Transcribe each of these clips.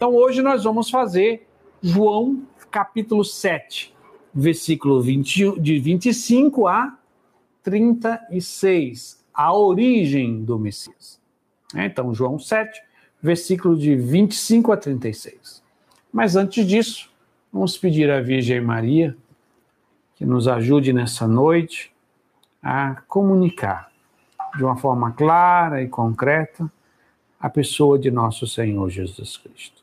Então hoje nós vamos fazer João capítulo 7, versículo 20, de 25 a 36, a origem do Messias. É, então, João 7, versículo de 25 a 36. Mas antes disso, vamos pedir à Virgem Maria que nos ajude nessa noite a comunicar de uma forma clara e concreta a pessoa de nosso Senhor Jesus Cristo.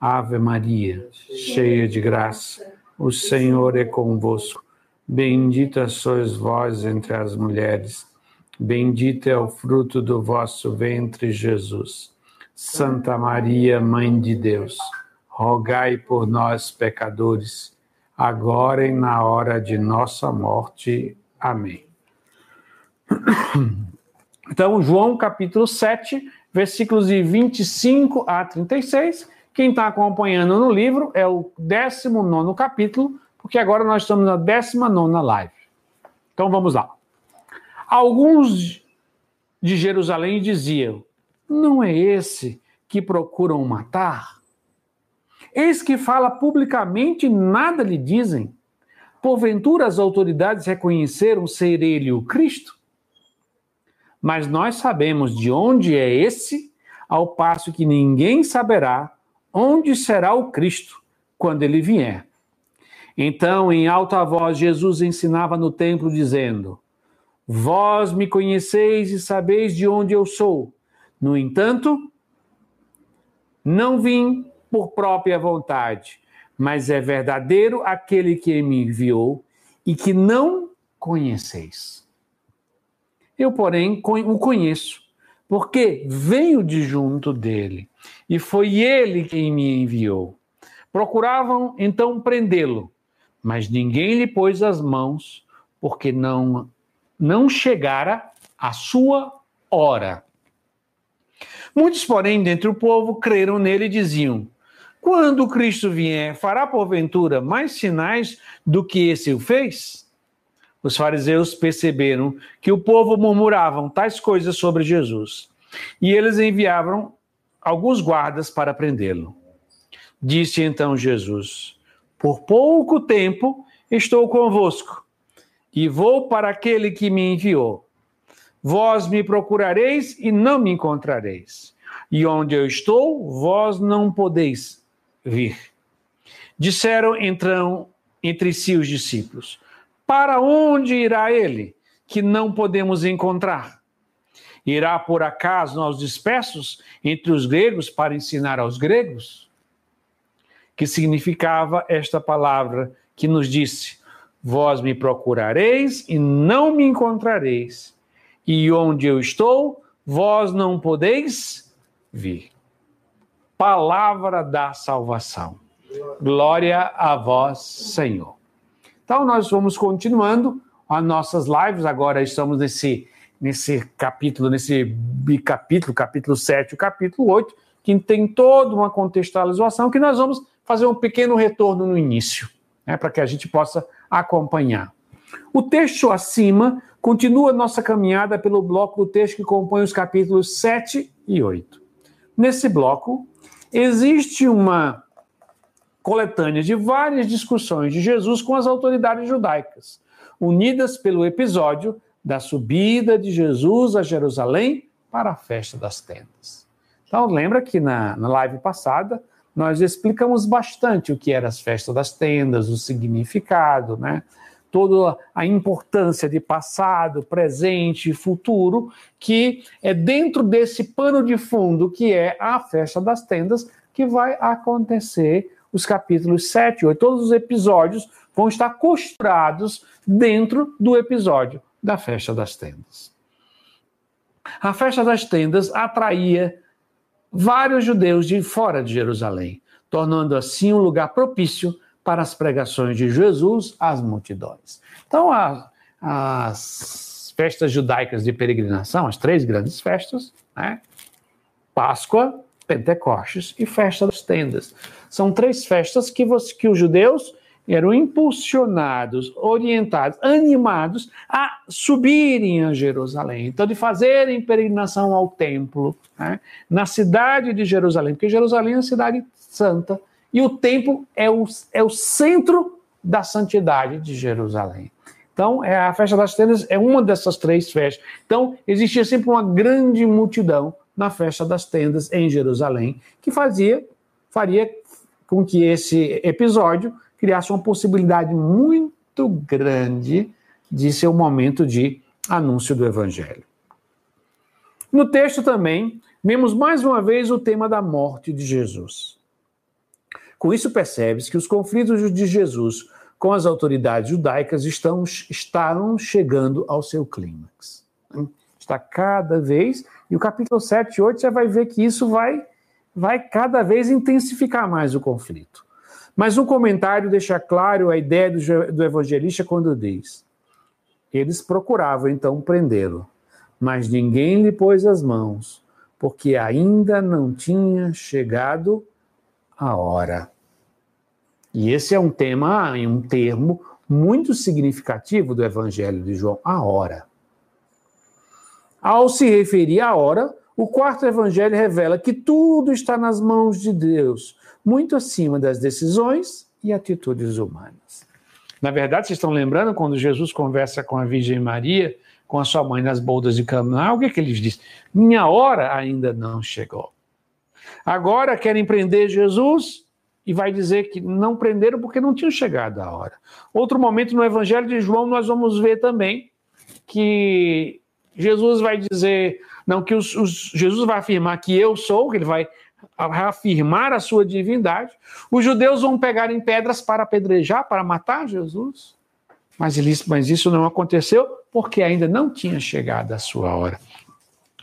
Ave Maria, cheia de graça, o Senhor é convosco. Bendita sois vós entre as mulheres, bendito é o fruto do vosso ventre, Jesus. Santa Maria, Mãe de Deus, rogai por nós, pecadores, agora e na hora de nossa morte. Amém. Então, João capítulo 7, versículos de 25 a 36 quem está acompanhando no livro é o 19 capítulo, porque agora nós estamos na 19 live. Então vamos lá. Alguns de Jerusalém diziam: Não é esse que procuram matar? Eis que fala publicamente nada lhe dizem. Porventura as autoridades reconheceram ser ele o Cristo? Mas nós sabemos de onde é esse, ao passo que ninguém saberá onde será o Cristo quando ele vier. Então, em alta voz, Jesus ensinava no templo, dizendo: Vós me conheceis e sabeis de onde eu sou. No entanto, não vim por própria vontade, mas é verdadeiro aquele que me enviou e que não conheceis. Eu, porém, o conheço, porque venho de junto dele e foi ele quem me enviou. Procuravam então prendê-lo, mas ninguém lhe pôs as mãos, porque não não chegara a sua hora. Muitos, porém, dentre o povo creram nele e diziam: Quando Cristo vier, fará porventura mais sinais do que esse o fez? Os fariseus perceberam que o povo murmuravam tais coisas sobre Jesus. E eles enviavam alguns guardas para prendê-lo. Disse então Jesus: Por pouco tempo estou convosco, e vou para aquele que me enviou. Vós me procurareis e não me encontrareis. E onde eu estou, vós não podeis vir. Disseram então entre si os discípulos: Para onde irá ele, que não podemos encontrar? Irá por acaso aos dispersos entre os gregos para ensinar aos gregos? Que significava esta palavra que nos disse: Vós me procurareis e não me encontrareis, e onde eu estou, vós não podeis vir. Palavra da salvação. Glória a vós, Senhor. Então, nós vamos continuando as nossas lives. Agora estamos nesse nesse capítulo, nesse bicapítulo, capítulo 7 e capítulo 8, que tem toda uma contextualização que nós vamos fazer um pequeno retorno no início, né, para que a gente possa acompanhar. O texto acima continua nossa caminhada pelo bloco do texto que compõe os capítulos 7 e 8. Nesse bloco, existe uma coletânea de várias discussões de Jesus com as autoridades judaicas, unidas pelo episódio da subida de Jesus a Jerusalém para a festa das tendas. Então, lembra que na, na live passada nós explicamos bastante o que eram as festas das tendas, o significado, né? toda a importância de passado, presente e futuro, que é dentro desse pano de fundo que é a festa das tendas, que vai acontecer os capítulos 7 e 8. Todos os episódios vão estar costurados dentro do episódio da festa das tendas. A festa das tendas atraía vários judeus de fora de Jerusalém, tornando assim um lugar propício para as pregações de Jesus às multidões. Então, a, as festas judaicas de peregrinação, as três grandes festas, né? Páscoa, Pentecostes e Festa das Tendas. São três festas que, você, que os judeus eram impulsionados, orientados, animados a subirem a Jerusalém. Então, de fazerem peregrinação ao templo, né, na cidade de Jerusalém, porque Jerusalém é uma cidade santa, e o templo é o, é o centro da santidade de Jerusalém. Então, é, a festa das tendas é uma dessas três festas. Então, existia sempre uma grande multidão na festa das tendas em Jerusalém, que fazia, faria com que esse episódio criasse uma possibilidade muito grande de ser um momento de anúncio do evangelho. No texto também, vemos mais uma vez o tema da morte de Jesus. Com isso, percebe-se que os conflitos de Jesus com as autoridades judaicas estão, estão chegando ao seu clímax. Está cada vez, e o capítulo 7 e 8 você vai ver que isso vai, vai cada vez intensificar mais o conflito. Mas um comentário deixa claro a ideia do, do evangelista quando diz: eles procuravam então prendê-lo, mas ninguém lhe pôs as mãos, porque ainda não tinha chegado a hora. E esse é um tema, um termo muito significativo do Evangelho de João, a hora. Ao se referir à hora, o quarto evangelho revela que tudo está nas mãos de Deus, muito acima das decisões e atitudes humanas. Na verdade, vocês estão lembrando quando Jesus conversa com a Virgem Maria, com a sua mãe nas boldas de Canaã, o que, é que ele diz? Minha hora ainda não chegou. Agora querem prender Jesus, e vai dizer que não prenderam porque não tinham chegado a hora. Outro momento no Evangelho de João nós vamos ver também que Jesus vai dizer, não que os, os, Jesus vai afirmar que eu sou, que ele vai reafirmar a sua divindade. Os judeus vão pegar em pedras para apedrejar, para matar Jesus. Mas, mas isso não aconteceu porque ainda não tinha chegado a sua hora.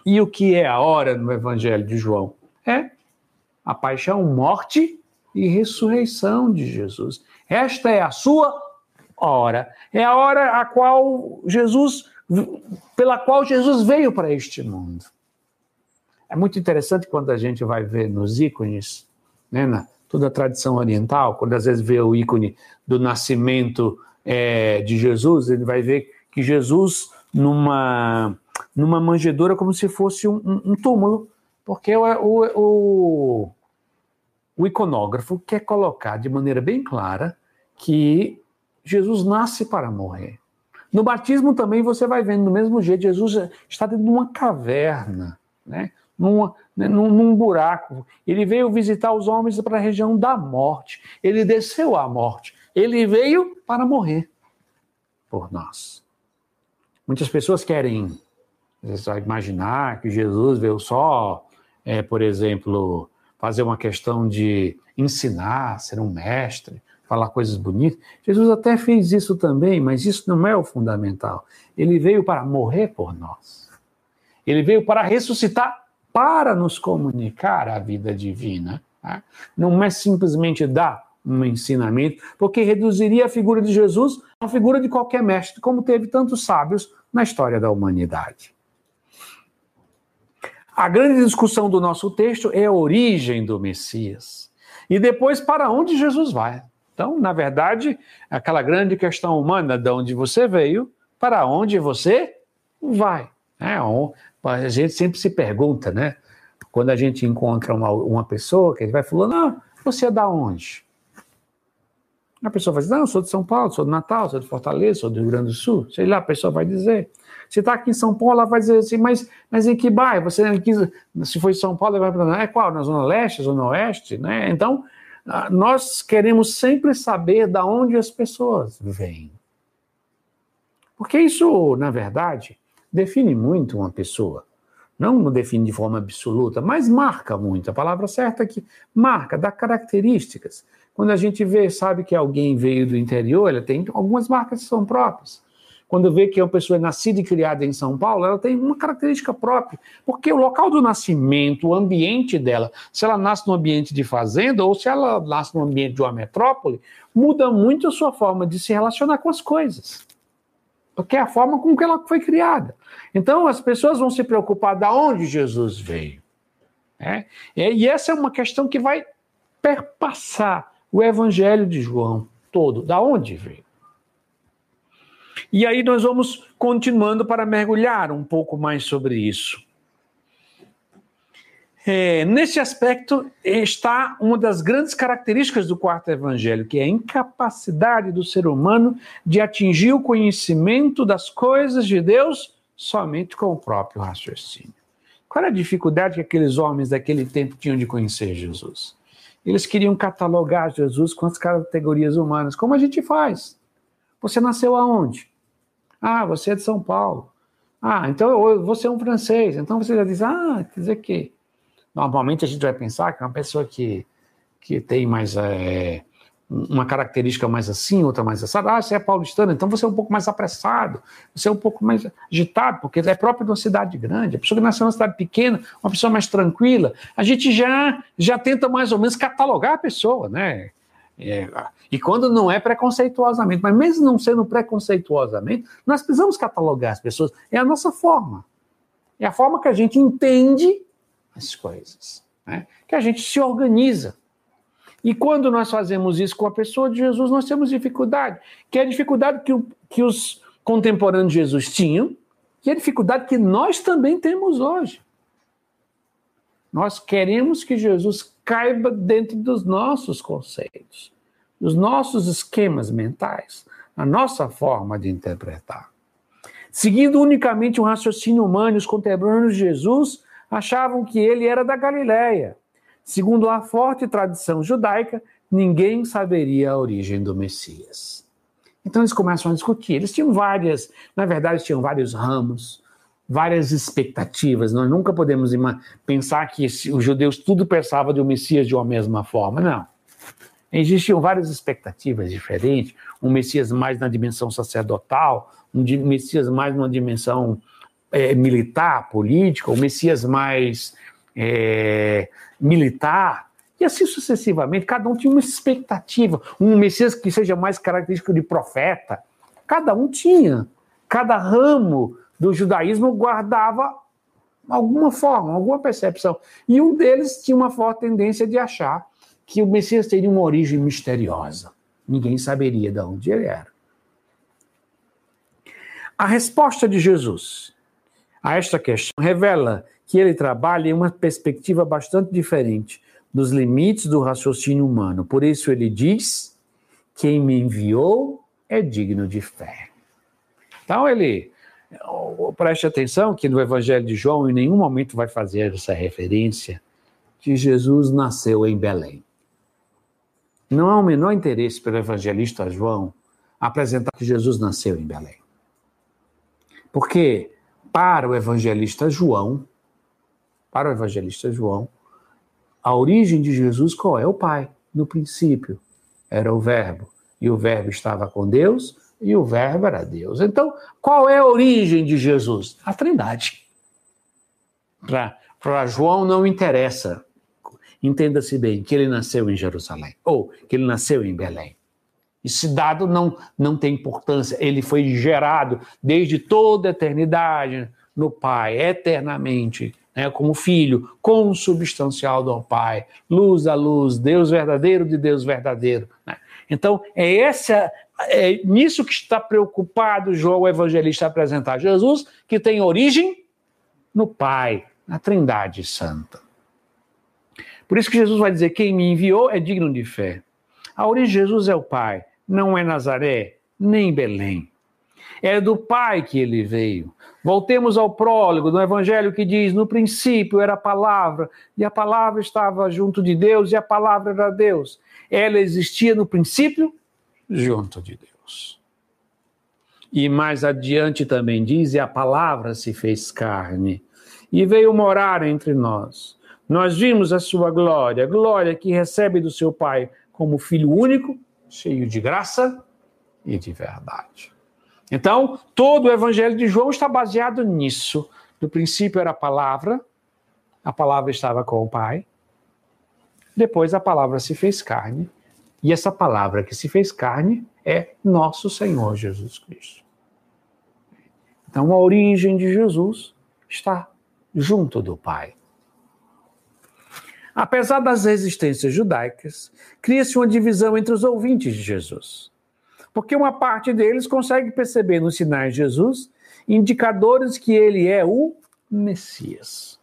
E o que é a hora no Evangelho de João? É a paixão, morte e ressurreição de Jesus. Esta é a sua hora. É a hora a qual Jesus, pela qual Jesus veio para este mundo. É muito interessante quando a gente vai ver nos ícones, né, na toda a tradição oriental, quando às vezes vê o ícone do nascimento é, de Jesus, ele vai ver que Jesus numa numa manjedoura como se fosse um, um, túmulo, porque o, o, o o iconógrafo quer colocar de maneira bem clara que Jesus nasce para morrer. No batismo também você vai vendo do mesmo jeito, Jesus está dentro de uma caverna, né? Numa, né? num, num buraco. Ele veio visitar os homens para a região da morte. Ele desceu à morte. Ele veio para morrer por nós. Muitas pessoas querem imaginar que Jesus veio só, é, por exemplo, fazer uma questão de ensinar, ser um mestre, falar coisas bonitas. Jesus até fez isso também, mas isso não é o fundamental. Ele veio para morrer por nós. Ele veio para ressuscitar para nos comunicar a vida divina. Tá? Não é simplesmente dar um ensinamento, porque reduziria a figura de Jesus a figura de qualquer mestre, como teve tantos sábios na história da humanidade. A grande discussão do nosso texto é a origem do Messias. E depois, para onde Jesus vai. Então, na verdade, aquela grande questão humana, de onde você veio, para onde você vai. É, a gente sempre se pergunta, né? Quando a gente encontra uma, uma pessoa que vai falando, não, você é da onde? A pessoa vai dizer, não, sou de São Paulo, sou de Natal, sou de Fortaleza, sou do Rio Grande do Sul. Sei lá, a pessoa vai dizer. Se está aqui em São Paulo, ela vai dizer assim, mas, mas em que bairro? Você se foi em São Paulo, vai para é qual? Na Zona Leste, Zona Oeste, né? Então, ah, nós queremos sempre saber da onde as pessoas vêm. Porque isso, na verdade, define muito uma pessoa. Não define de forma absoluta, mas marca muito. A palavra certa é que marca, dá características. Quando a gente vê, sabe que alguém veio do interior, ela tem algumas marcas que são próprias. Quando vê que é uma pessoa nascida e criada em São Paulo, ela tem uma característica própria, porque o local do nascimento, o ambiente dela, se ela nasce num ambiente de fazenda ou se ela nasce num ambiente de uma metrópole, muda muito a sua forma de se relacionar com as coisas. Porque é a forma com que ela foi criada. Então, as pessoas vão se preocupar de onde Jesus veio. Né? E essa é uma questão que vai perpassar o Evangelho de João todo. Da onde veio? E aí nós vamos continuando para mergulhar um pouco mais sobre isso. É, nesse aspecto está uma das grandes características do quarto evangelho, que é a incapacidade do ser humano de atingir o conhecimento das coisas de Deus somente com o próprio raciocínio. Qual era a dificuldade que aqueles homens daquele tempo tinham de conhecer Jesus? Eles queriam catalogar Jesus com as categorias humanas, como a gente faz. Você nasceu aonde? Ah, você é de São Paulo. Ah, então você é um francês. Então você já diz, ah, quer dizer que. Normalmente a gente vai pensar que uma pessoa que, que tem mais é, uma característica mais assim, outra mais assada. Ah, você é paulistano, então você é um pouco mais apressado, você é um pouco mais agitado, porque é próprio de uma cidade grande. A pessoa que nasceu numa cidade pequena, uma pessoa mais tranquila, a gente já, já tenta mais ou menos catalogar a pessoa, né? É, e quando não é preconceituosamente, mas mesmo não sendo preconceituosamente, nós precisamos catalogar as pessoas. É a nossa forma. É a forma que a gente entende as coisas, né? que a gente se organiza. E quando nós fazemos isso com a pessoa de Jesus, nós temos dificuldade, que é a dificuldade que, que os contemporâneos de Jesus tinham, e a dificuldade que nós também temos hoje. Nós queremos que Jesus caiba dentro dos nossos conceitos, dos nossos esquemas mentais, na nossa forma de interpretar. Seguindo unicamente um raciocínio humano, os contemporâneos de Jesus achavam que ele era da Galiléia. Segundo a forte tradição judaica, ninguém saberia a origem do Messias. Então eles começam a discutir. Eles tinham várias, na verdade, tinham vários ramos, várias expectativas. Nós nunca podemos pensar que os judeus tudo pensavam do Messias de uma mesma forma. Não. Existiam várias expectativas diferentes. Um Messias mais na dimensão sacerdotal, um Messias mais numa dimensão é, militar, política, um Messias mais é, militar, e assim sucessivamente. Cada um tinha uma expectativa. Um Messias que seja mais característico de profeta. Cada um tinha. Cada ramo do judaísmo guardava alguma forma, alguma percepção. E um deles tinha uma forte tendência de achar que o Messias teria uma origem misteriosa. Ninguém saberia de onde ele era. A resposta de Jesus a esta questão revela que ele trabalha em uma perspectiva bastante diferente dos limites do raciocínio humano. Por isso ele diz: quem me enviou é digno de fé. Então ele Preste atenção que no Evangelho de João em nenhum momento vai fazer essa referência que Jesus nasceu em Belém. Não há o menor interesse pelo evangelista João apresentar que Jesus nasceu em Belém. Porque para o evangelista João, para o evangelista João, a origem de Jesus qual é? O Pai. No princípio era o Verbo, e o Verbo estava com Deus, e o Verbo era Deus. Então, qual é a origem de Jesus? A Trindade. Para João não interessa, entenda-se bem, que ele nasceu em Jerusalém, ou que ele nasceu em Belém. Esse dado não, não tem importância, ele foi gerado desde toda a eternidade no Pai, eternamente, né, como filho, consubstancial do Pai, luz da luz, Deus verdadeiro de Deus verdadeiro. Né? Então, é essa é nisso que está preocupado João o Evangelista a apresentar Jesus, que tem origem no Pai, na Trindade Santa. Por isso que Jesus vai dizer: quem me enviou é digno de fé. A origem de Jesus é o Pai, não é Nazaré, nem Belém. É do Pai que ele veio. Voltemos ao prólogo do Evangelho que diz: No princípio era a palavra, e a palavra estava junto de Deus, e a palavra era Deus. Ela existia no princípio junto de Deus. E mais adiante também diz: e a palavra se fez carne e veio morar entre nós. Nós vimos a sua glória, glória que recebe do seu Pai como filho único, cheio de graça e de verdade. Então, todo o evangelho de João está baseado nisso. No princípio era a palavra, a palavra estava com o Pai. Depois a palavra se fez carne e essa palavra que se fez carne é nosso Senhor Jesus Cristo. Então a origem de Jesus está junto do Pai. Apesar das resistências judaicas, cria-se uma divisão entre os ouvintes de Jesus. Porque uma parte deles consegue perceber nos sinais de Jesus indicadores que ele é o Messias.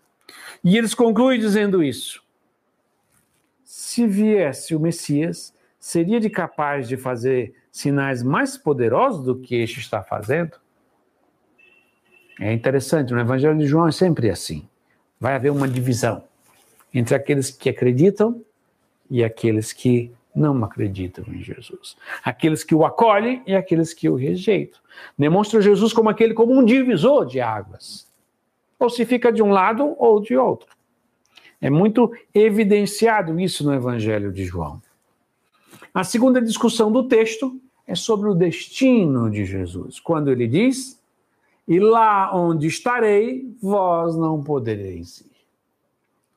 E eles concluem dizendo isso. Se viesse o Messias, seria de capaz de fazer sinais mais poderosos do que este está fazendo? É interessante, no Evangelho de João é sempre assim. Vai haver uma divisão entre aqueles que acreditam e aqueles que não acreditam em Jesus. Aqueles que o acolhem e aqueles que o rejeitam. Demonstra Jesus como aquele como um divisor de águas. Ou se fica de um lado ou de outro. É muito evidenciado isso no Evangelho de João. A segunda discussão do texto é sobre o destino de Jesus, quando ele diz: E lá onde estarei, vós não podereis ir.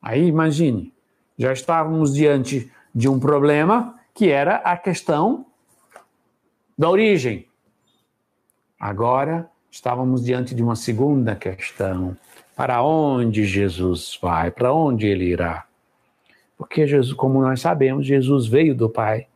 Aí imagine, já estávamos diante de um problema que era a questão da origem. Agora estávamos diante de uma segunda questão: para onde Jesus vai? Para onde ele irá? Porque Jesus, como nós sabemos, Jesus veio do Pai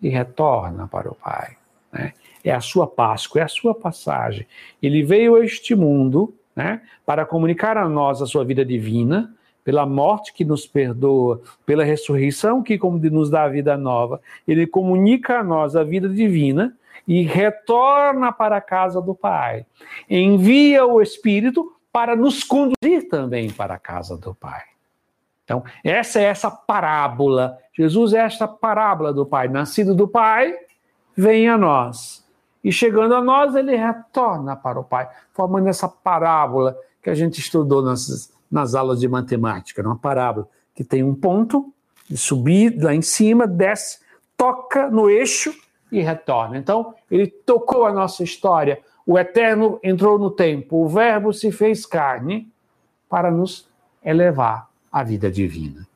e retorna para o Pai. Né? É a sua Páscoa, é a sua passagem. Ele veio a este mundo né, para comunicar a nós a sua vida divina, pela morte que nos perdoa, pela ressurreição que nos dá a vida nova, ele comunica a nós a vida divina e retorna para a casa do Pai. Envia o Espírito para nos conduzir também para a casa do Pai. Então, essa é essa parábola. Jesus é esta parábola do Pai. Nascido do Pai, vem a nós. E chegando a nós, ele retorna para o Pai, formando essa parábola que a gente estudou nas nas aulas de matemática, numa parábola que tem um ponto, subir lá em cima, desce, toca no eixo e retorna. Então, ele tocou a nossa história. O Eterno entrou no tempo, o Verbo se fez carne para nos elevar à vida divina.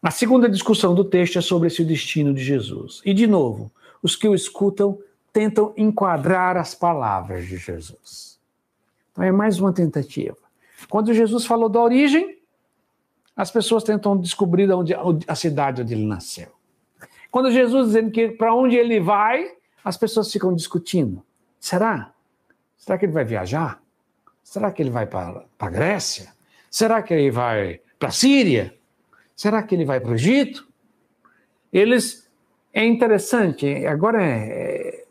A segunda discussão do texto é sobre esse destino de Jesus. E, de novo, os que o escutam tentam enquadrar as palavras de Jesus. Então é mais uma tentativa. Quando Jesus falou da origem, as pessoas tentam descobrir onde, a cidade onde ele nasceu. Quando Jesus dizendo que para onde ele vai, as pessoas ficam discutindo. Será? Será que ele vai viajar? Será que ele vai para a Grécia? Será que ele vai para a Síria? Será que ele vai para o Egito? Eles é interessante. Agora é, é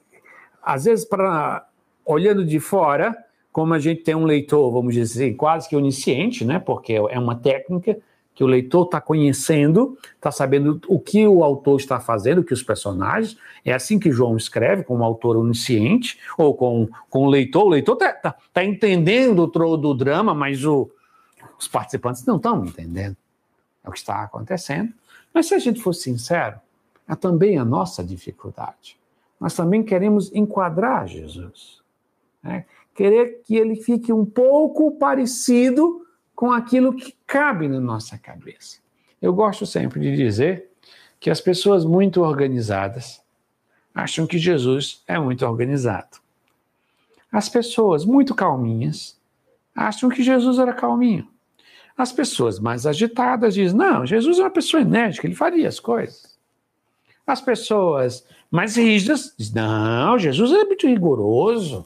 às vezes para olhando de fora como a gente tem um leitor, vamos dizer, assim, quase que onisciente, né? Porque é uma técnica que o leitor está conhecendo, está sabendo o que o autor está fazendo, o que os personagens. É assim que João escreve, com um autor onisciente, ou com, com o leitor. O leitor está tá, tá entendendo o do drama, mas o, os participantes não estão entendendo é o que está acontecendo. Mas se a gente for sincero, é também a nossa dificuldade. Nós também queremos enquadrar Jesus. Né? Querer que ele fique um pouco parecido com aquilo que cabe na nossa cabeça. Eu gosto sempre de dizer que as pessoas muito organizadas acham que Jesus é muito organizado. As pessoas muito calminhas acham que Jesus era calminho. As pessoas mais agitadas dizem: não, Jesus é uma pessoa enérgica, ele faria as coisas. As pessoas mais rígidas dizem: não, Jesus é muito rigoroso.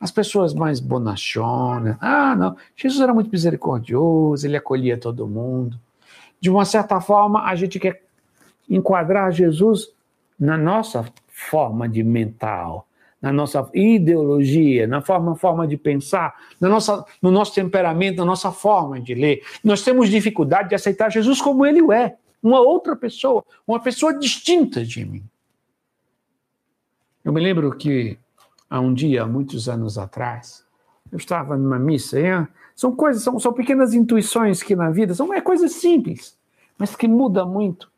As pessoas mais bonachonas, ah, não, Jesus era muito misericordioso, ele acolhia todo mundo. De uma certa forma, a gente quer enquadrar Jesus na nossa forma de mental, na nossa ideologia, na forma, forma de pensar, na nossa, no nosso temperamento, na nossa forma de ler. Nós temos dificuldade de aceitar Jesus como ele é, uma outra pessoa, uma pessoa distinta de mim. Eu me lembro que há um dia, muitos anos atrás, eu estava numa missa. É, são coisas, são, são pequenas intuições que na vida são é coisas simples, mas que muda muito.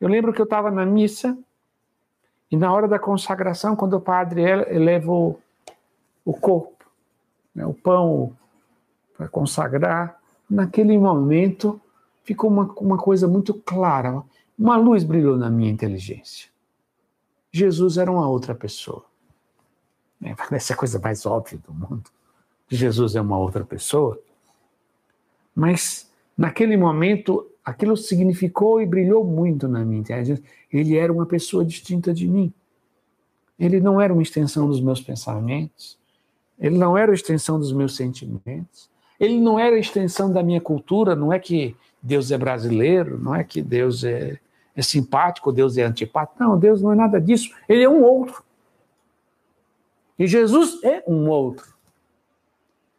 Eu lembro que eu estava na missa e na hora da consagração, quando o padre eleva o, o corpo, né, o pão para consagrar, naquele momento ficou uma, uma coisa muito clara, uma luz brilhou na minha inteligência. Jesus era uma outra pessoa. Parece a coisa mais óbvia do mundo. Jesus é uma outra pessoa. Mas naquele momento, aquilo significou e brilhou muito na minha inteligência. Ele era uma pessoa distinta de mim. Ele não era uma extensão dos meus pensamentos. Ele não era a extensão dos meus sentimentos. Ele não era a extensão da minha cultura. Não é que Deus é brasileiro, não é que Deus é, é simpático, Deus é antipático. Não, Deus não é nada disso. Ele é um outro. E Jesus é um outro.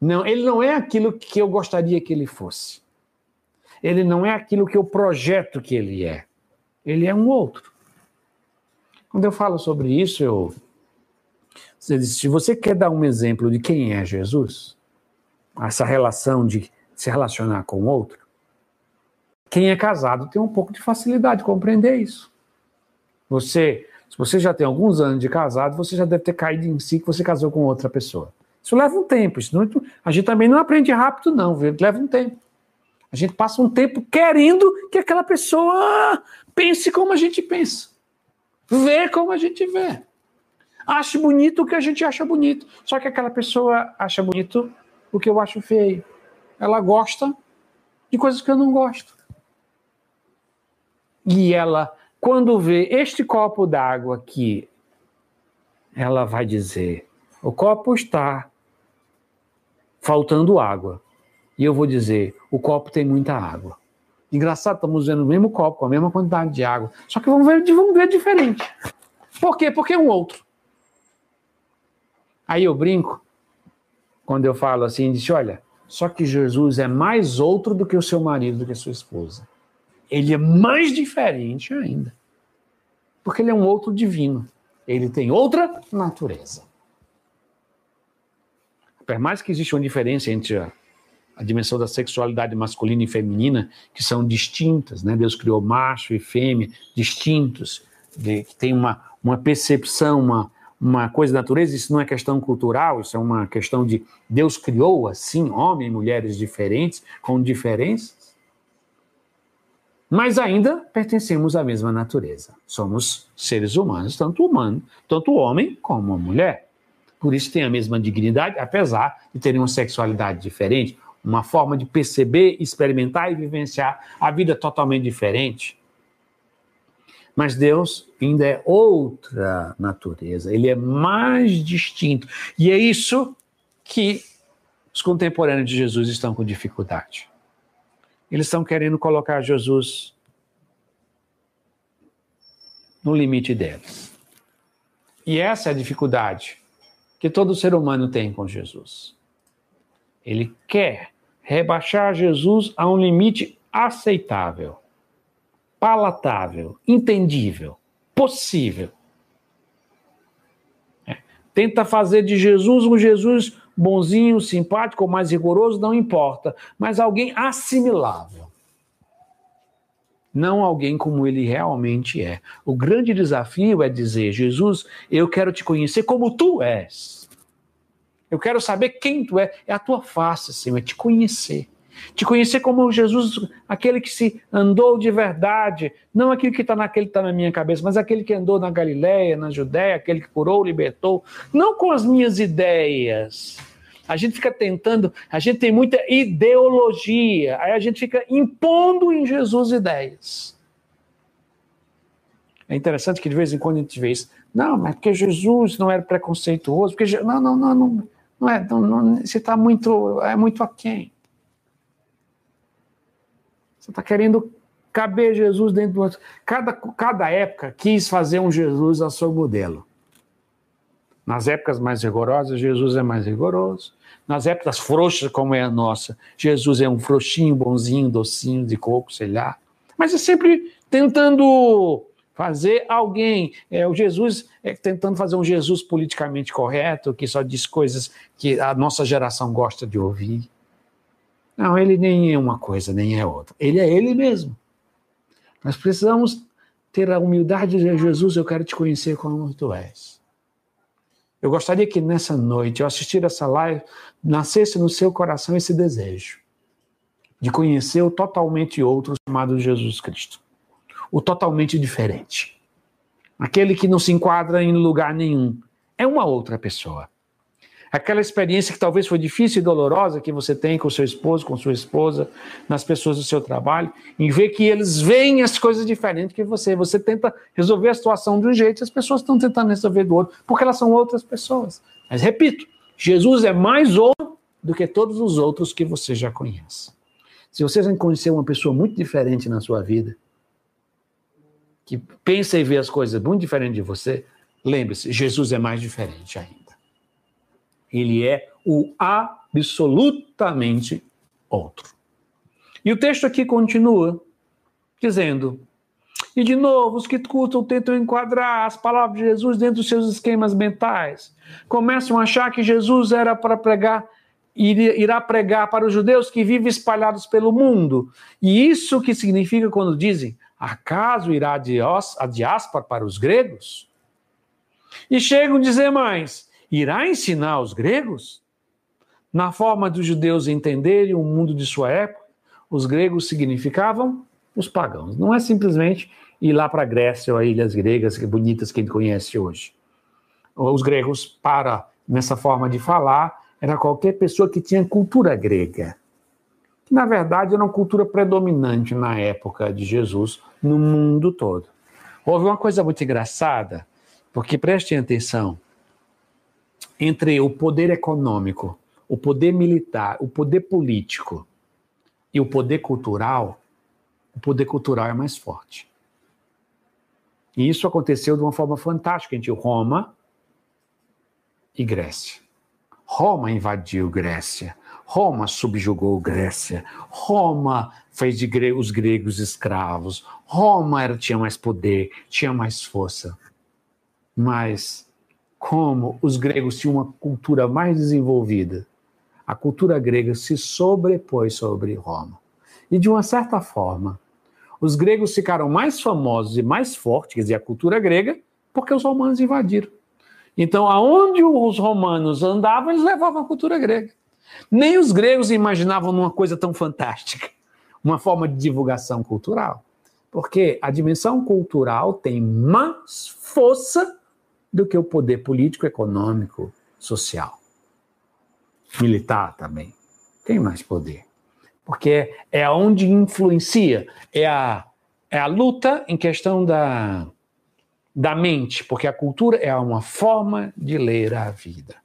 Não, ele não é aquilo que eu gostaria que ele fosse. Ele não é aquilo que eu projeto que ele é. Ele é um outro. Quando eu falo sobre isso, eu se você quer dar um exemplo de quem é Jesus, essa relação de se relacionar com o outro, quem é casado tem um pouco de facilidade de compreender isso. Você, se você já tem alguns anos de casado, você já deve ter caído em si que você casou com outra pessoa. Isso leva um tempo. Isso não, a gente também não aprende rápido, não. Leva um tempo. A gente passa um tempo querendo que aquela pessoa pense como a gente pensa. Vê como a gente vê. Ache bonito o que a gente acha bonito. Só que aquela pessoa acha bonito o que eu acho feio. Ela gosta de coisas que eu não gosto. E ela, quando vê este copo d'água aqui, ela vai dizer: o copo está faltando água. E eu vou dizer: o copo tem muita água. Engraçado, estamos vendo o mesmo copo, com a mesma quantidade de água. Só que vamos ver, vamos ver diferente. Por quê? Porque é um outro. Aí eu brinco, quando eu falo assim, disse: olha, só que Jesus é mais outro do que o seu marido, do que a sua esposa. Ele é mais diferente ainda. Porque ele é um outro divino. Ele tem outra natureza. Por mais que exista uma diferença entre a, a, dimensão da sexualidade masculina e feminina, que são distintas, né? Deus criou macho e fêmea distintos, de, que tem uma, uma percepção, uma, uma coisa da natureza, isso não é questão cultural, isso é uma questão de Deus criou assim, homens e mulheres diferentes, com diferenças, mas ainda pertencemos à mesma natureza. Somos seres humanos, tanto humano, tanto homem como mulher por isso têm a mesma dignidade, apesar de terem uma sexualidade diferente, uma forma de perceber, experimentar e vivenciar a vida totalmente diferente. Mas Deus ainda é outra natureza, ele é mais distinto. E é isso que os contemporâneos de Jesus estão com dificuldade. Eles estão querendo colocar Jesus no limite deles. E essa é a dificuldade que todo ser humano tem com Jesus. Ele quer rebaixar Jesus a um limite aceitável, palatável, entendível, possível. É. Tenta fazer de Jesus um Jesus bonzinho, simpático ou mais rigoroso, não importa, mas alguém assimilável. Não alguém como ele realmente é. O grande desafio é dizer: Jesus, eu quero te conhecer como tu és. Eu quero saber quem tu é. É a tua face, Senhor, é te conhecer. Te conhecer como Jesus, aquele que se andou de verdade, não aquele que está naquele que está na minha cabeça, mas aquele que andou na Galiléia, na Judéia, aquele que curou, libertou, não com as minhas ideias. A gente fica tentando, a gente tem muita ideologia, aí a gente fica impondo em Jesus ideias. É interessante que de vez em quando a gente vê isso. Não, mas porque Jesus não era preconceituoso, porque não, não, não, não, não é, não, não você está muito, é muito aquém. Você está querendo caber Jesus dentro do. Cada, cada época quis fazer um Jesus a seu modelo. Nas épocas mais rigorosas, Jesus é mais rigoroso. Nas épocas frouxas, como é a nossa, Jesus é um frouxinho, bonzinho, docinho de coco, sei lá. Mas é sempre tentando fazer alguém, é, o Jesus é, tentando fazer um Jesus politicamente correto, que só diz coisas que a nossa geração gosta de ouvir. Não, ele nem é uma coisa, nem é outra. Ele é ele mesmo. Nós precisamos ter a humildade de Jesus, eu quero te conhecer como tu és. Eu gostaria que nessa noite, ao assistir essa live, nascesse no seu coração esse desejo de conhecer o totalmente outro chamado Jesus Cristo. O totalmente diferente. Aquele que não se enquadra em lugar nenhum. É uma outra pessoa. Aquela experiência que talvez foi difícil e dolorosa que você tem com seu esposo, com sua esposa, nas pessoas do seu trabalho, em ver que eles veem as coisas diferentes que você. Você tenta resolver a situação de um jeito as pessoas estão tentando resolver do outro, porque elas são outras pessoas. Mas repito, Jesus é mais um do que todos os outros que você já conhece. Se você já conhecer uma pessoa muito diferente na sua vida, que pensa e vê as coisas muito diferente de você, lembre-se, Jesus é mais diferente ainda. Ele é o absolutamente outro. E o texto aqui continua dizendo: e de novo, os que curtam tentam enquadrar as palavras de Jesus dentro dos seus esquemas mentais. Começam a achar que Jesus era para pregar, irá pregar para os judeus que vivem espalhados pelo mundo. E isso que significa quando dizem: acaso irá a diáspora para os gregos? E chegam a dizer mais: irá ensinar os gregos? Na forma dos judeus entenderem o mundo de sua época, os gregos significavam os pagãos. Não é simplesmente ir lá para a Grécia ou a ilhas gregas bonitas que a gente conhece hoje. Os gregos, para nessa forma de falar, era qualquer pessoa que tinha cultura grega. Que, na verdade, era uma cultura predominante na época de Jesus no mundo todo. Houve uma coisa muito engraçada, porque prestem atenção, entre o poder econômico, o poder militar, o poder político e o poder cultural, o poder cultural é mais forte. E isso aconteceu de uma forma fantástica entre Roma e Grécia. Roma invadiu Grécia. Roma subjugou Grécia. Roma fez de gre os gregos escravos. Roma era, tinha mais poder, tinha mais força. Mas, como os gregos tinham uma cultura mais desenvolvida, a cultura grega se sobrepôs sobre Roma. E, de uma certa forma, os gregos ficaram mais famosos e mais fortes, quer dizer, a cultura grega, porque os romanos invadiram. Então, aonde os romanos andavam, eles levavam a cultura grega. Nem os gregos imaginavam numa coisa tão fantástica, uma forma de divulgação cultural. Porque a dimensão cultural tem mais força do que o poder político, econômico, social. Militar também. Tem mais poder porque é onde influencia, é a, é a luta em questão da, da mente, porque a cultura é uma forma de ler a vida.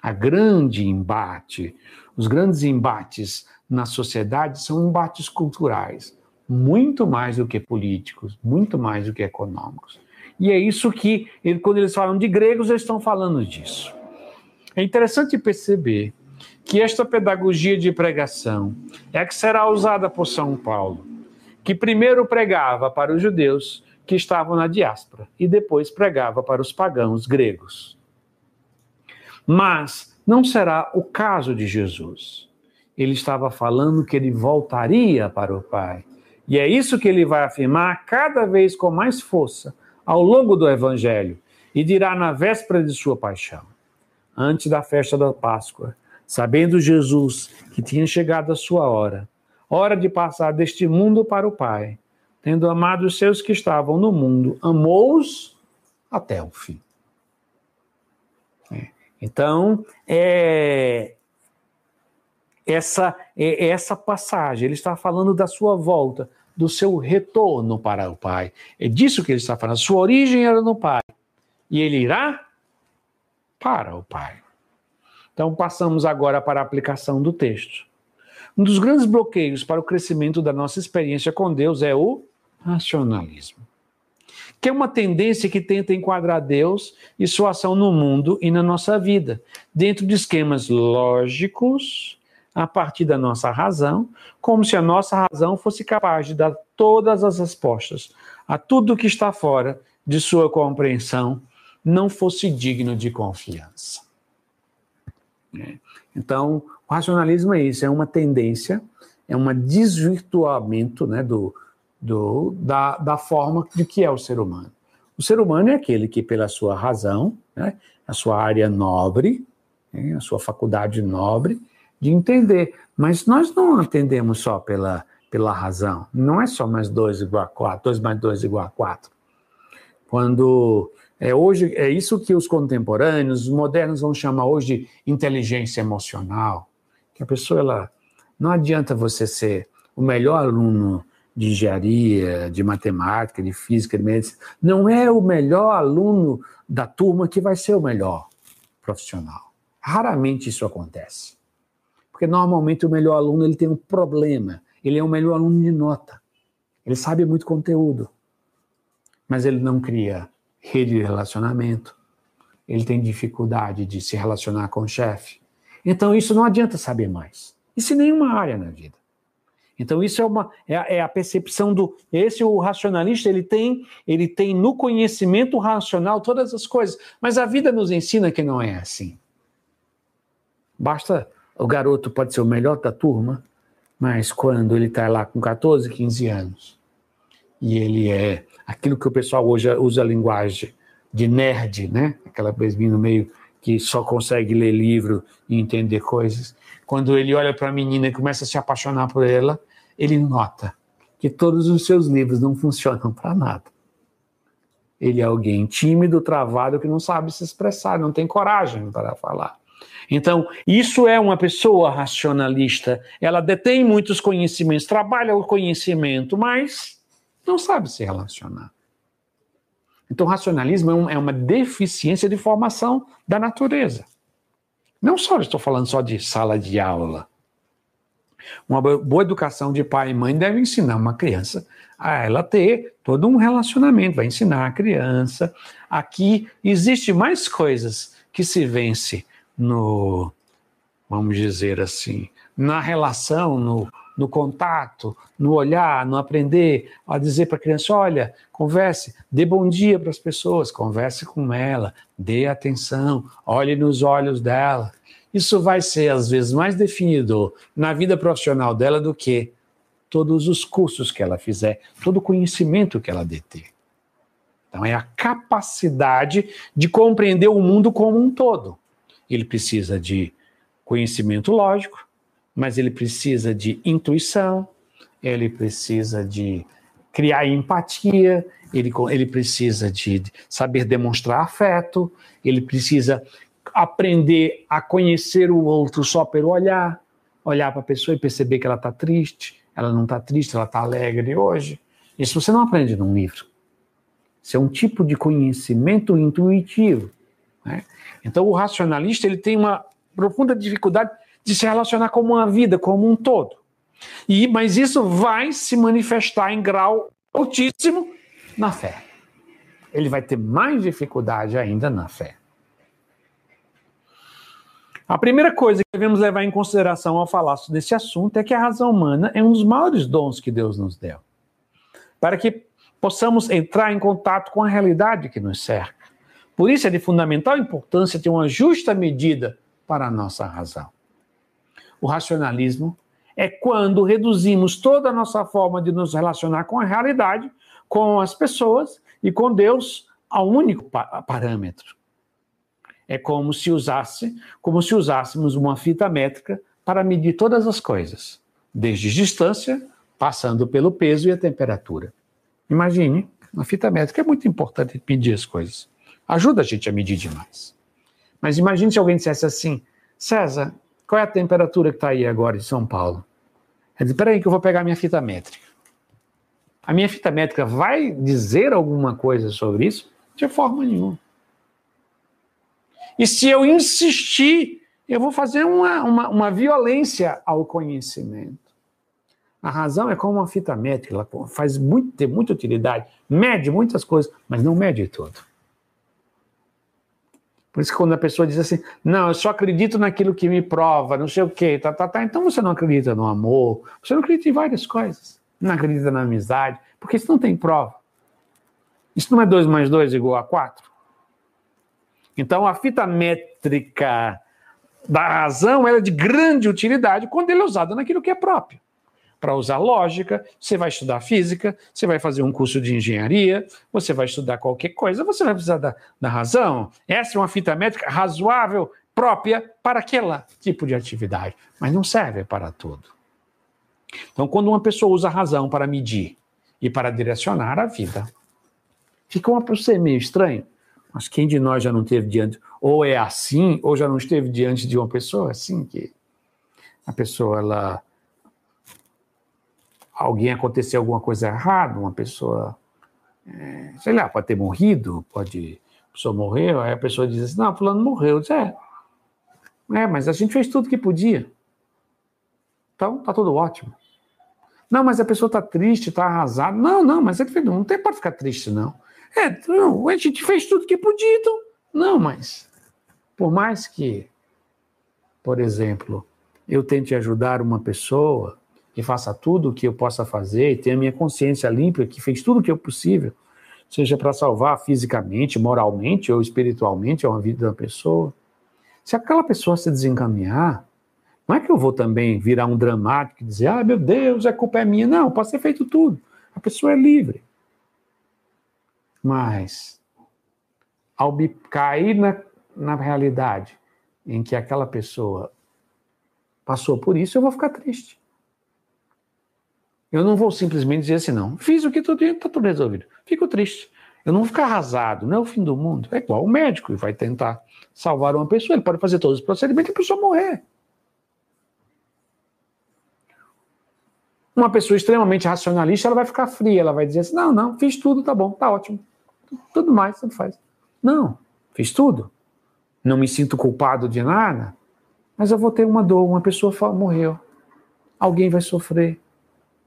A grande embate, os grandes embates na sociedade são embates culturais, muito mais do que políticos, muito mais do que econômicos. E é isso que, quando eles falam de gregos, eles estão falando disso. É interessante perceber que esta pedagogia de pregação é a que será usada por São Paulo, que primeiro pregava para os judeus que estavam na diáspora e depois pregava para os pagãos gregos. Mas não será o caso de Jesus. Ele estava falando que ele voltaria para o Pai. E é isso que ele vai afirmar cada vez com mais força ao longo do Evangelho e dirá na véspera de sua paixão, antes da festa da Páscoa sabendo Jesus que tinha chegado a sua hora, hora de passar deste mundo para o Pai, tendo amado os seus que estavam no mundo, amou-os até o fim. É. Então, é essa, é essa passagem, ele está falando da sua volta, do seu retorno para o Pai. É disso que ele está falando. Sua origem era no Pai. E ele irá para o Pai. Então, passamos agora para a aplicação do texto. Um dos grandes bloqueios para o crescimento da nossa experiência com Deus é o racionalismo, que é uma tendência que tenta enquadrar Deus e sua ação no mundo e na nossa vida, dentro de esquemas lógicos, a partir da nossa razão, como se a nossa razão fosse capaz de dar todas as respostas a tudo que está fora de sua compreensão, não fosse digno de confiança. Né? Então, o racionalismo é isso, é uma tendência, é um desvirtuamento né, do, do, da, da forma de que é o ser humano. O ser humano é aquele que, pela sua razão, né, a sua área nobre, né, a sua faculdade nobre, de entender. Mas nós não entendemos só pela, pela razão. Não é só mais 2 igual a 4, 2 mais 2 igual a 4. Quando É, hoje, é isso que os contemporâneos, os modernos vão chamar hoje de inteligência emocional. Que a pessoa, ela, não adianta você ser o melhor aluno de engenharia, de matemática, de física, de medicina. Não é o melhor aluno da turma que vai ser o melhor profissional. Raramente isso acontece. Porque normalmente o melhor aluno ele tem um problema. Ele é o melhor aluno de nota. Ele sabe muito conteúdo. Mas ele não cria rede de relacionamento. Ele tem dificuldade de se relacionar com o chefe. Então isso não adianta saber mais. Isso em nenhuma área na vida. Então isso é uma é, é, a percepção do esse o racionalista ele tem ele tem no conhecimento racional todas as coisas, mas a vida nos ensina que não é assim. Basta o garoto pode ser o melhor da turma, mas quando ele está lá com 14, 15 anos e ele é aquilo que o pessoal hoje usa a linguagem de nerd, né? Aquela menino meio que só consegue ler livro e entender coisas. Quando ele olha para a menina e começa a se apaixonar por ela, ele nota que todos os seus livros não funcionam para nada. Ele é alguém tímido, travado, que não sabe se expressar, não tem coragem para falar. Então, isso é uma pessoa racionalista. Ela detém muitos conhecimentos, trabalha o conhecimento, mas não sabe se relacionar. Então, racionalismo é, um, é uma deficiência de formação da natureza. Não só estou falando só de sala de aula. Uma boa educação de pai e mãe deve ensinar uma criança a ela ter todo um relacionamento, vai ensinar a criança. Aqui existe mais coisas que se vence no, vamos dizer assim, na relação, no, no contato, no olhar, no aprender, a dizer para a criança: olha, converse, dê bom dia para as pessoas, converse com ela, dê atenção, olhe nos olhos dela. Isso vai ser, às vezes, mais definido na vida profissional dela do que todos os cursos que ela fizer, todo o conhecimento que ela deter. Então, é a capacidade de compreender o mundo como um todo. Ele precisa de conhecimento lógico, mas ele precisa de intuição, ele precisa de criar empatia, ele, ele precisa de saber demonstrar afeto, ele precisa aprender a conhecer o outro só pelo olhar, olhar para a pessoa e perceber que ela está triste, ela não está triste, ela está alegre hoje. Isso você não aprende num livro. Isso é um tipo de conhecimento intuitivo. Né? Então, o racionalista ele tem uma profunda dificuldade de se relacionar com uma vida como um todo. E, mas isso vai se manifestar em grau altíssimo na fé. Ele vai ter mais dificuldade ainda na fé. A primeira coisa que devemos levar em consideração ao falar desse assunto é que a razão humana é um dos maiores dons que Deus nos deu. Para que possamos entrar em contato com a realidade que nos cerca. Por isso é de fundamental importância ter uma justa medida para a nossa razão. O racionalismo é quando reduzimos toda a nossa forma de nos relacionar com a realidade, com as pessoas e com Deus a um único parâmetro. É como se usasse, como se usássemos uma fita métrica para medir todas as coisas, desde distância, passando pelo peso e a temperatura. Imagine, uma fita métrica é muito importante medir as coisas. Ajuda a gente a medir demais. Mas imagine se alguém dissesse assim, César, qual é a temperatura que está aí agora em São Paulo? Ele espera aí que eu vou pegar minha fita métrica. A minha fita métrica vai dizer alguma coisa sobre isso? De forma nenhuma. E se eu insistir, eu vou fazer uma, uma, uma violência ao conhecimento. A razão é como uma fita métrica, ela faz muito, tem muita utilidade, mede muitas coisas, mas não mede tudo. Por isso que quando a pessoa diz assim, não, eu só acredito naquilo que me prova, não sei o quê, tá, tá, tá, então você não acredita no amor, você não acredita em várias coisas, não acredita na amizade, porque isso não tem prova. Isso não é 2 mais 2 igual a 4? Então, a fita métrica da razão é de grande utilidade quando ele é usado naquilo que é próprio. Para usar lógica, você vai estudar física, você vai fazer um curso de engenharia, você vai estudar qualquer coisa, você vai precisar da, da razão. Essa é uma fita métrica razoável, própria para aquele tipo de atividade, mas não serve para tudo. Então, quando uma pessoa usa a razão para medir e para direcionar a vida, fica uma você meio estranho. Mas quem de nós já não teve diante, ou é assim, ou já não esteve diante de uma pessoa assim, que a pessoa, ela. Alguém aconteceu alguma coisa errada, uma pessoa, é, sei lá, pode ter morrido, pode. A pessoa morreu, aí a pessoa diz assim: não, Fulano morreu. Diz, é. É, mas a gente fez tudo que podia. Então, tá tudo ótimo. Não, mas a pessoa está triste, está arrasada. Não, não, mas ele não tem pode ficar triste, não. É, não, a gente fez tudo que podia, então. Não, mas por mais que, por exemplo, eu tente ajudar uma pessoa e faça tudo o que eu possa fazer e tenha minha consciência limpa, que fez tudo o que é possível, seja para salvar fisicamente, moralmente ou espiritualmente a vida da pessoa. Se aquela pessoa se desencaminhar, não é que eu vou também virar um dramático e dizer, ah, meu Deus, a culpa é minha. Não, pode ser feito tudo. A pessoa é livre. Mas, ao cair na, na realidade em que aquela pessoa passou por isso, eu vou ficar triste. Eu não vou simplesmente dizer assim, não, fiz o que tudo está tudo resolvido. Fico triste. Eu não vou ficar arrasado, não é o fim do mundo. É igual o médico, ele vai tentar salvar uma pessoa, ele pode fazer todos os procedimentos e a pessoa morrer. Uma pessoa extremamente racionalista, ela vai ficar fria, ela vai dizer assim: não, não, fiz tudo, tá bom, tá ótimo. Tudo mais, tanto faz. Não, fiz tudo. Não me sinto culpado de nada, mas eu vou ter uma dor. Uma pessoa morreu. Alguém vai sofrer.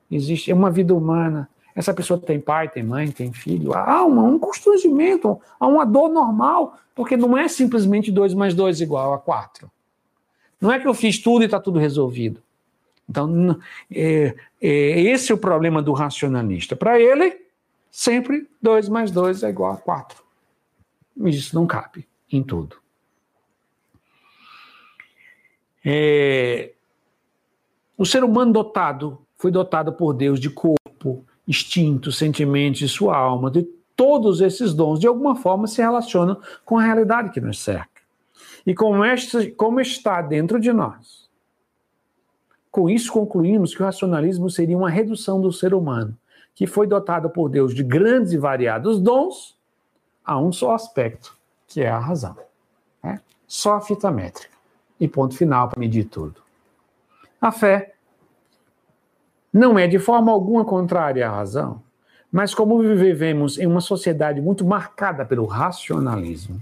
Existe, é uma vida humana. Essa pessoa tem pai, tem mãe, tem filho. Há uma, um constrangimento, há uma dor normal, porque não é simplesmente 2 mais 2 igual a 4. Não é que eu fiz tudo e está tudo resolvido. Então, é, é, esse é o problema do racionalista. Para ele, sempre 2 mais 2 é igual a 4. Isso não cabe em tudo. É, o ser humano dotado foi dotado por Deus de corpo, instintos, sentimentos e sua alma, de todos esses dons, de alguma forma se relacionam com a realidade que nos cerca. E como, como está dentro de nós, com isso, concluímos que o racionalismo seria uma redução do ser humano, que foi dotado por Deus de grandes e variados dons, a um só aspecto, que é a razão. Né? Só a fita métrica. E ponto final para medir tudo. A fé não é de forma alguma contrária à razão, mas como vivemos em uma sociedade muito marcada pelo racionalismo,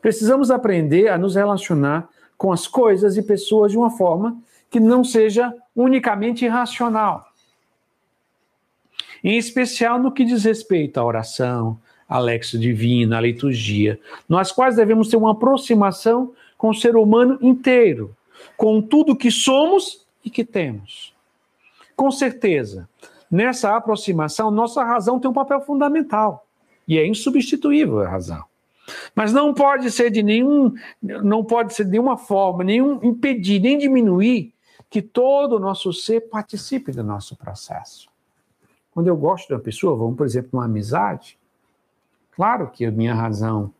precisamos aprender a nos relacionar com as coisas e pessoas de uma forma que não seja unicamente irracional. Em especial no que diz respeito à oração, à lexo divina, à liturgia, nós quase devemos ter uma aproximação com o ser humano inteiro, com tudo que somos e que temos. Com certeza, nessa aproximação, nossa razão tem um papel fundamental e é insubstituível a razão. Mas não pode ser de nenhum, não pode ser de nenhuma forma, nenhum impedir, nem diminuir que todo o nosso ser participe do nosso processo. Quando eu gosto de uma pessoa, vamos, por exemplo, numa amizade, claro que a minha razão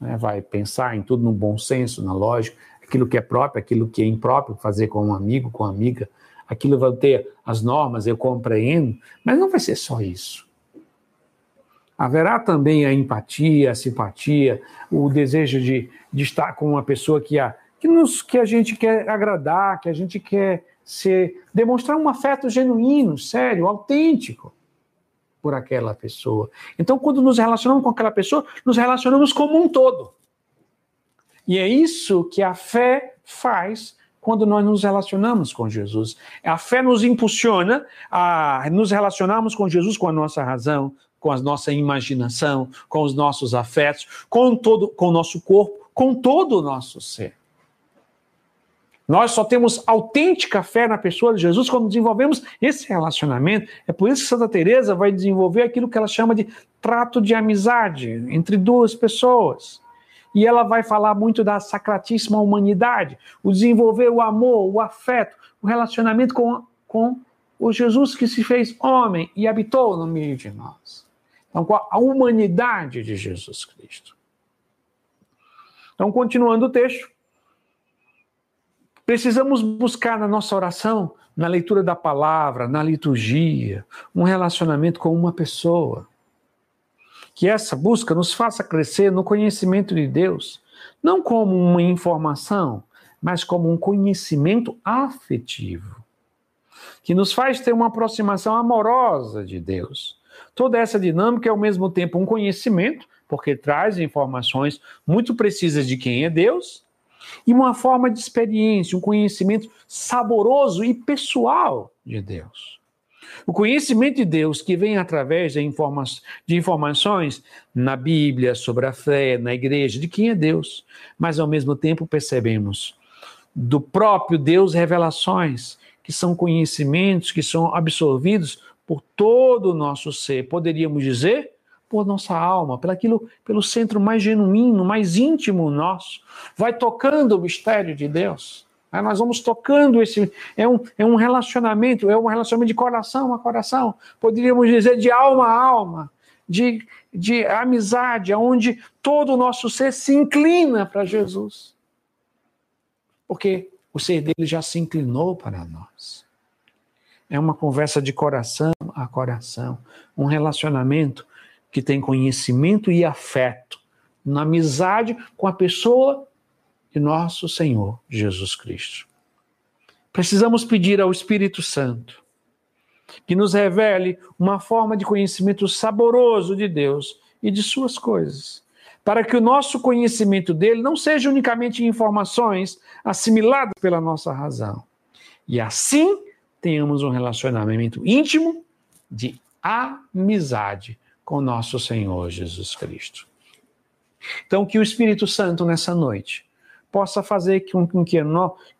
né, vai pensar em tudo no bom senso, na lógica, aquilo que é próprio, aquilo que é impróprio fazer com um amigo, com uma amiga, aquilo vai ter as normas, eu compreendo, mas não vai ser só isso. Haverá também a empatia, a simpatia, o desejo de, de estar com uma pessoa que a, que, nos, que a gente quer agradar, que a gente quer ser, demonstrar um afeto genuíno, sério, autêntico por aquela pessoa. Então, quando nos relacionamos com aquela pessoa, nos relacionamos como um todo. E é isso que a fé faz quando nós nos relacionamos com Jesus. A fé nos impulsiona a nos relacionarmos com Jesus com a nossa razão, com a nossa imaginação, com os nossos afetos, com todo, com o nosso corpo, com todo o nosso ser. Nós só temos autêntica fé na pessoa de Jesus quando desenvolvemos esse relacionamento. É por isso que Santa Teresa vai desenvolver aquilo que ela chama de trato de amizade entre duas pessoas. E ela vai falar muito da sacratíssima humanidade, o desenvolver o amor, o afeto, o relacionamento com, com o Jesus que se fez homem e habitou no meio de nós. Então, com a humanidade de Jesus Cristo. Então, continuando o texto, Precisamos buscar na nossa oração, na leitura da palavra, na liturgia, um relacionamento com uma pessoa que essa busca nos faça crescer no conhecimento de Deus, não como uma informação, mas como um conhecimento afetivo, que nos faz ter uma aproximação amorosa de Deus. Toda essa dinâmica é ao mesmo tempo um conhecimento, porque traz informações muito precisas de quem é Deus, e uma forma de experiência, um conhecimento saboroso e pessoal de Deus. O conhecimento de Deus que vem através de, informa de informações na Bíblia, sobre a fé, na igreja, de quem é Deus, mas ao mesmo tempo percebemos do próprio Deus revelações, que são conhecimentos que são absorvidos por todo o nosso ser. Poderíamos dizer, por nossa alma, pelo, centro mais genuíno, mais íntimo nosso. Vai tocando o mistério de Deus. Aí nós vamos tocando esse. É um, é um relacionamento, é um relacionamento de coração a coração. Poderíamos dizer de alma a alma, de, de amizade, onde todo o nosso ser se inclina para Jesus porque o ser dele já se inclinou para nós. É uma conversa de coração a coração, um relacionamento que tem conhecimento e afeto, na amizade com a pessoa de nosso Senhor Jesus Cristo. Precisamos pedir ao Espírito Santo que nos revele uma forma de conhecimento saboroso de Deus e de suas coisas, para que o nosso conhecimento dele não seja unicamente informações assimiladas pela nossa razão. E assim tenhamos um relacionamento íntimo de amizade com nosso Senhor Jesus Cristo. Então, que o Espírito Santo nessa noite possa fazer com que,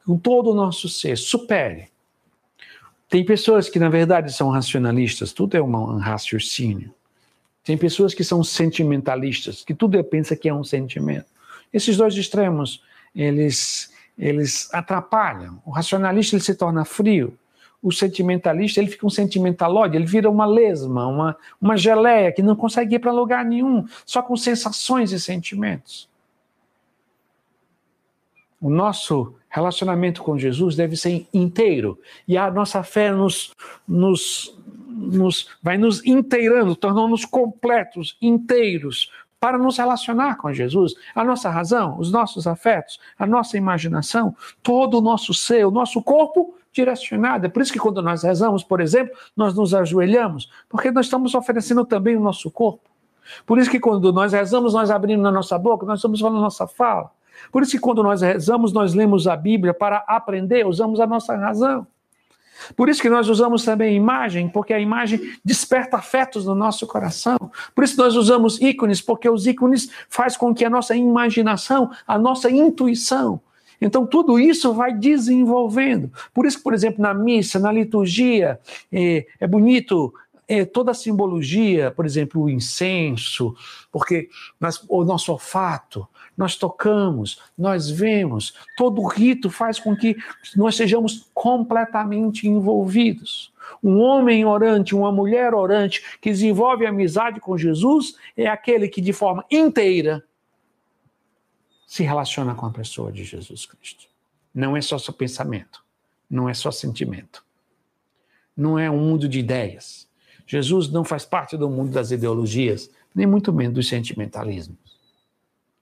com todo o nosso ser supere. Tem pessoas que, na verdade, são racionalistas, tudo é um raciocínio. Tem pessoas que são sentimentalistas, que tudo pensa que é um sentimento. Esses dois extremos, eles, eles atrapalham. O racionalista ele se torna frio. O sentimentalista ele fica um sentimentalóide, ele vira uma lesma, uma, uma geleia que não consegue ir para lugar nenhum, só com sensações e sentimentos. O nosso relacionamento com Jesus deve ser inteiro e a nossa fé nos, nos, nos, vai nos inteirando, tornando-nos completos, inteiros, para nos relacionar com Jesus. A nossa razão, os nossos afetos, a nossa imaginação, todo o nosso ser, o nosso corpo direcionado. É por isso que quando nós rezamos, por exemplo, nós nos ajoelhamos, porque nós estamos oferecendo também o nosso corpo. Por isso que quando nós rezamos, nós abrimos na nossa boca, nós estamos falando a nossa fala. Por isso que quando nós rezamos, nós lemos a Bíblia para aprender, usamos a nossa razão. Por isso que nós usamos também imagem, porque a imagem desperta afetos no nosso coração. Por isso nós usamos ícones, porque os ícones faz com que a nossa imaginação, a nossa intuição, então tudo isso vai desenvolvendo. Por isso que, por exemplo, na missa, na liturgia, é, é bonito é, toda a simbologia, por exemplo, o incenso, porque nós, o nosso olfato, nós tocamos, nós vemos, todo rito faz com que nós sejamos completamente envolvidos. Um homem orante, uma mulher orante que desenvolve amizade com Jesus é aquele que, de forma inteira, se relaciona com a pessoa de Jesus Cristo. Não é só seu pensamento, não é só sentimento, não é um mundo de ideias. Jesus não faz parte do mundo das ideologias, nem muito menos dos sentimentalismos.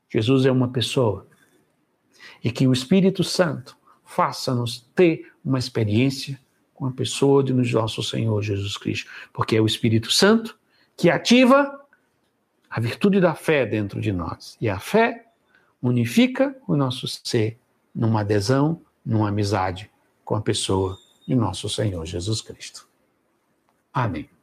Jesus é uma pessoa. E que o Espírito Santo faça-nos ter uma experiência com a pessoa de nosso Senhor Jesus Cristo. Porque é o Espírito Santo que ativa a virtude da fé dentro de nós. E a fé unifica o nosso ser numa adesão, numa amizade com a pessoa de nosso Senhor Jesus Cristo. Amém.